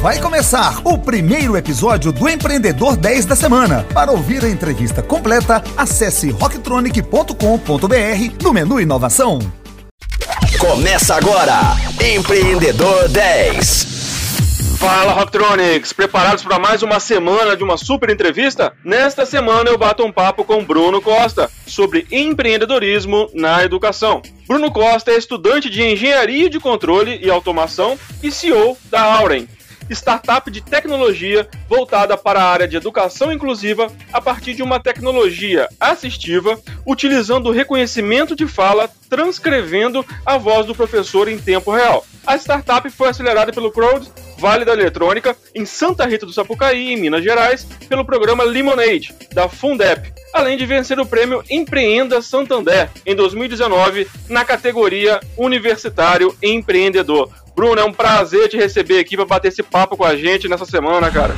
Vai começar o primeiro episódio do Empreendedor 10 da semana. Para ouvir a entrevista completa, acesse rocktronic.com.br no menu Inovação. Começa agora, Empreendedor 10. Fala Rocktronics, preparados para mais uma semana de uma super entrevista? Nesta semana eu bato um papo com Bruno Costa sobre empreendedorismo na educação. Bruno Costa é estudante de engenharia de controle e automação e CEO da Auren, startup de tecnologia voltada para a área de educação inclusiva a partir de uma tecnologia assistiva, utilizando o reconhecimento de fala, transcrevendo a voz do professor em tempo real. A startup foi acelerada pelo Crowd Vale da Eletrônica, em Santa Rita do Sapucaí, em Minas Gerais, pelo programa Lemonade, da Fundep, além de vencer o prêmio Empreenda Santander em 2019 na categoria Universitário Empreendedor. Bruno, é um prazer te receber aqui para bater esse papo com a gente nessa semana, cara.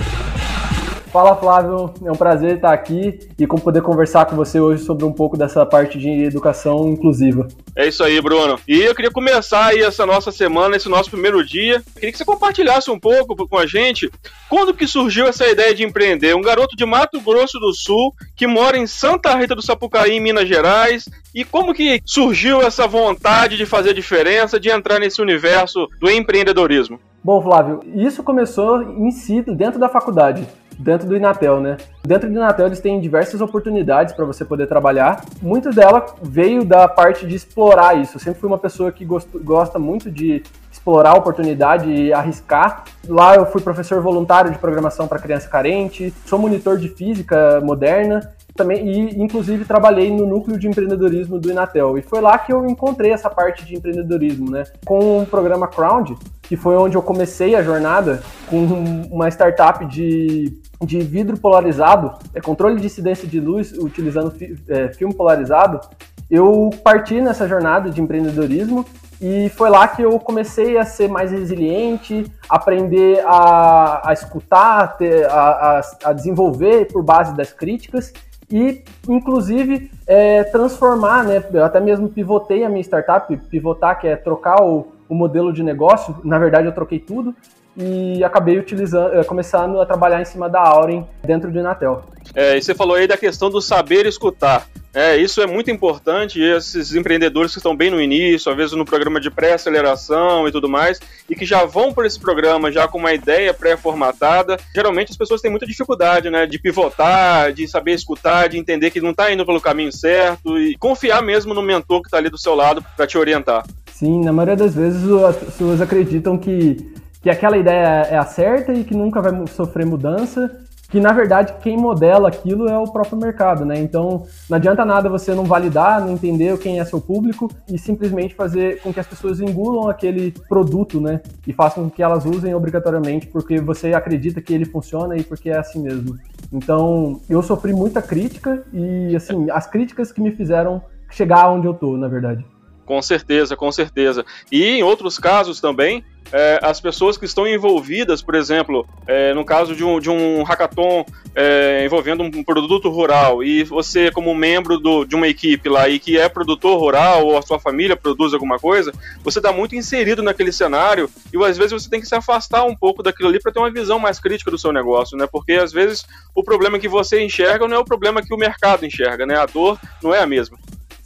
Fala Flávio, é um prazer estar aqui e poder conversar com você hoje sobre um pouco dessa parte de educação inclusiva. É isso aí, Bruno. E eu queria começar aí essa nossa semana, esse nosso primeiro dia. Queria que você compartilhasse um pouco com a gente quando que surgiu essa ideia de empreender. Um garoto de Mato Grosso do Sul que mora em Santa Rita do Sapucaí, em Minas Gerais. E como que surgiu essa vontade de fazer diferença, de entrar nesse universo do empreendedorismo? Bom, Flávio, isso começou em si dentro da faculdade dentro do Inatel, né? Dentro do Inatel eles têm diversas oportunidades para você poder trabalhar. Muito dela veio da parte de explorar isso. Eu sempre fui uma pessoa que gosta muito de explorar a oportunidade e arriscar. Lá eu fui professor voluntário de programação para criança carente, sou monitor de física moderna também e inclusive trabalhei no núcleo de empreendedorismo do Inatel e foi lá que eu encontrei essa parte de empreendedorismo, né? Com o programa Crown, que foi onde eu comecei a jornada com uma startup de de vidro polarizado, é controle de incidência de luz utilizando fi, é, filme polarizado, eu parti nessa jornada de empreendedorismo e foi lá que eu comecei a ser mais resiliente, aprender a, a escutar, a, a, a desenvolver por base das críticas e, inclusive, é, transformar, né? Eu até mesmo pivotei a minha startup, pivotar, que é trocar o, o modelo de negócio. Na verdade, eu troquei tudo e acabei utilizando, eh, começando a trabalhar em cima da Auren dentro do Inatel. É, e você falou aí da questão do saber escutar. É, isso é muito importante. Esses empreendedores que estão bem no início, às vezes no programa de pré-aceleração e tudo mais, e que já vão por esse programa já com uma ideia pré-formatada, geralmente as pessoas têm muita dificuldade, né, de pivotar, de saber escutar, de entender que não está indo pelo caminho certo e confiar mesmo no mentor que está ali do seu lado para te orientar. Sim, na maioria das vezes as pessoas acreditam que que aquela ideia é a certa e que nunca vai sofrer mudança, que na verdade quem modela aquilo é o próprio mercado, né? Então não adianta nada você não validar, não entender quem é seu público e simplesmente fazer com que as pessoas engulam aquele produto, né? E façam com que elas usem obrigatoriamente porque você acredita que ele funciona e porque é assim mesmo. Então eu sofri muita crítica e assim as críticas que me fizeram chegar onde eu tô, na verdade. Com certeza, com certeza. E em outros casos também, é, as pessoas que estão envolvidas, por exemplo, é, no caso de um, de um hackathon é, envolvendo um produto rural, e você, como membro do, de uma equipe lá e que é produtor rural, ou a sua família produz alguma coisa, você está muito inserido naquele cenário e às vezes você tem que se afastar um pouco daquilo ali para ter uma visão mais crítica do seu negócio, né? Porque às vezes o problema que você enxerga não é o problema que o mercado enxerga, né? A dor não é a mesma.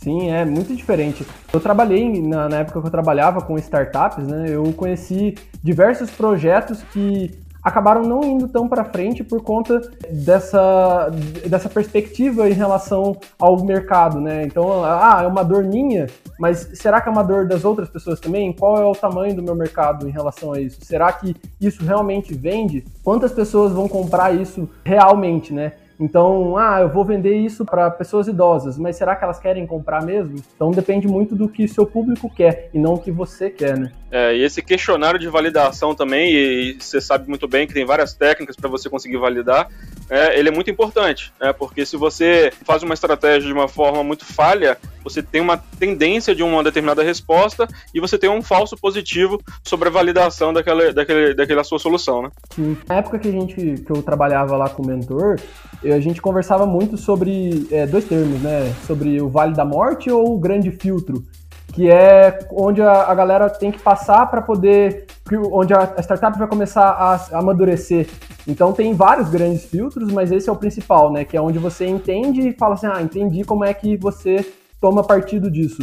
Sim, é muito diferente. Eu trabalhei, na, na, época que eu trabalhava com startups, né, eu conheci diversos projetos que acabaram não indo tão para frente por conta dessa, dessa perspectiva em relação ao mercado, né? Então, ah, é uma dor minha, mas será que é uma dor das outras pessoas também? Qual é o tamanho do meu mercado em relação a isso? Será que isso realmente vende? Quantas pessoas vão comprar isso realmente, né? Então, ah, eu vou vender isso para pessoas idosas, mas será que elas querem comprar mesmo? Então depende muito do que seu público quer e não o que você quer, né? É, e esse questionário de validação também, e você sabe muito bem que tem várias técnicas para você conseguir validar, é, ele é muito importante, né? Porque se você faz uma estratégia de uma forma muito falha, você tem uma tendência de uma determinada resposta e você tem um falso positivo sobre a validação daquela, daquela, daquela sua solução, né? Sim. Na época que a gente que eu trabalhava lá com o mentor, a gente conversava muito sobre é, dois termos, né? Sobre o Vale da Morte ou o Grande Filtro, que é onde a, a galera tem que passar para poder onde a startup vai começar a amadurecer. Então tem vários grandes filtros, mas esse é o principal, né? Que é onde você entende e fala assim, ah, entendi como é que você toma partido disso.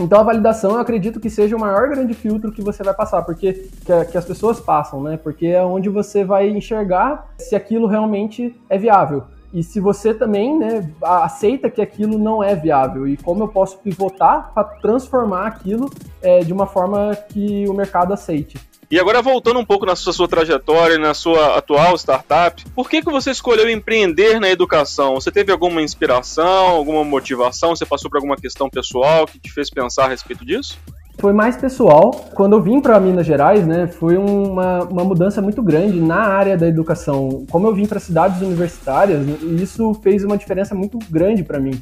Então a validação eu acredito que seja o maior grande filtro que você vai passar, porque que, que, as pessoas passam, né? Porque é onde você vai enxergar se aquilo realmente é viável. E se você também né, aceita que aquilo não é viável e como eu posso pivotar para transformar aquilo é, de uma forma que o mercado aceite. E agora voltando um pouco na sua, sua trajetória, na sua atual startup, por que, que você escolheu empreender na educação? Você teve alguma inspiração, alguma motivação? Você passou por alguma questão pessoal que te fez pensar a respeito disso? Foi mais pessoal. Quando eu vim para Minas Gerais, né, foi uma, uma mudança muito grande na área da educação. Como eu vim para cidades universitárias, isso fez uma diferença muito grande para mim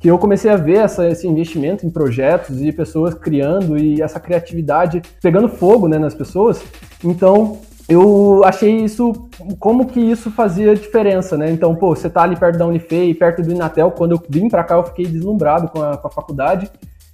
que eu comecei a ver essa, esse investimento em projetos e pessoas criando e essa criatividade pegando fogo né, nas pessoas. Então, eu achei isso, como que isso fazia diferença, né? Então, pô, você tá ali perto da Unifei, perto do Inatel, quando eu vim para cá eu fiquei deslumbrado com a, com a faculdade,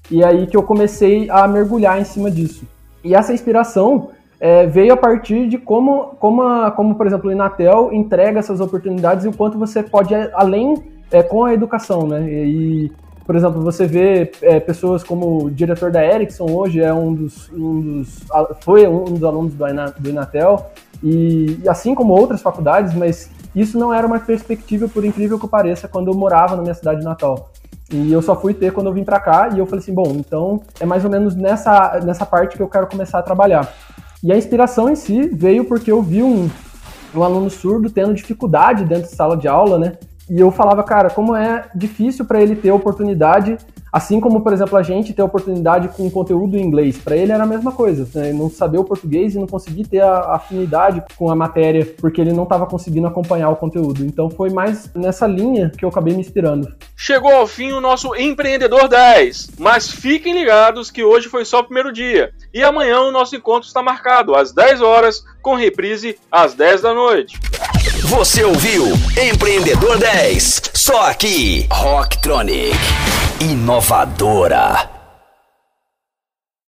e aí que eu comecei a mergulhar em cima disso. E essa inspiração é, veio a partir de como, como, a, como, por exemplo, o Inatel entrega essas oportunidades e o quanto você pode, além é, com a educação, né? E, por exemplo, você vê é, pessoas como o diretor da Ericsson hoje é um dos, um dos foi um dos alunos do, do Inatel e, assim como outras faculdades, mas isso não era uma perspectiva, por incrível que pareça, quando eu morava na minha cidade natal. E eu só fui ter quando eu vim para cá e eu falei assim, bom, então é mais ou menos nessa, nessa parte que eu quero começar a trabalhar. E a inspiração em si veio porque eu vi um, um aluno surdo tendo dificuldade dentro de sala de aula, né? E eu falava, cara, como é difícil para ele ter oportunidade, assim como, por exemplo, a gente ter oportunidade com conteúdo em inglês. Para ele era a mesma coisa, né? não saber o português e não conseguir ter a afinidade com a matéria, porque ele não estava conseguindo acompanhar o conteúdo. Então foi mais nessa linha que eu acabei me inspirando. Chegou ao fim o nosso Empreendedor 10, mas fiquem ligados que hoje foi só o primeiro dia. E amanhã o nosso encontro está marcado às 10 horas, com reprise às 10 da noite. Você ouviu Empreendedor 10, só aqui, Rocktronic, inovadora.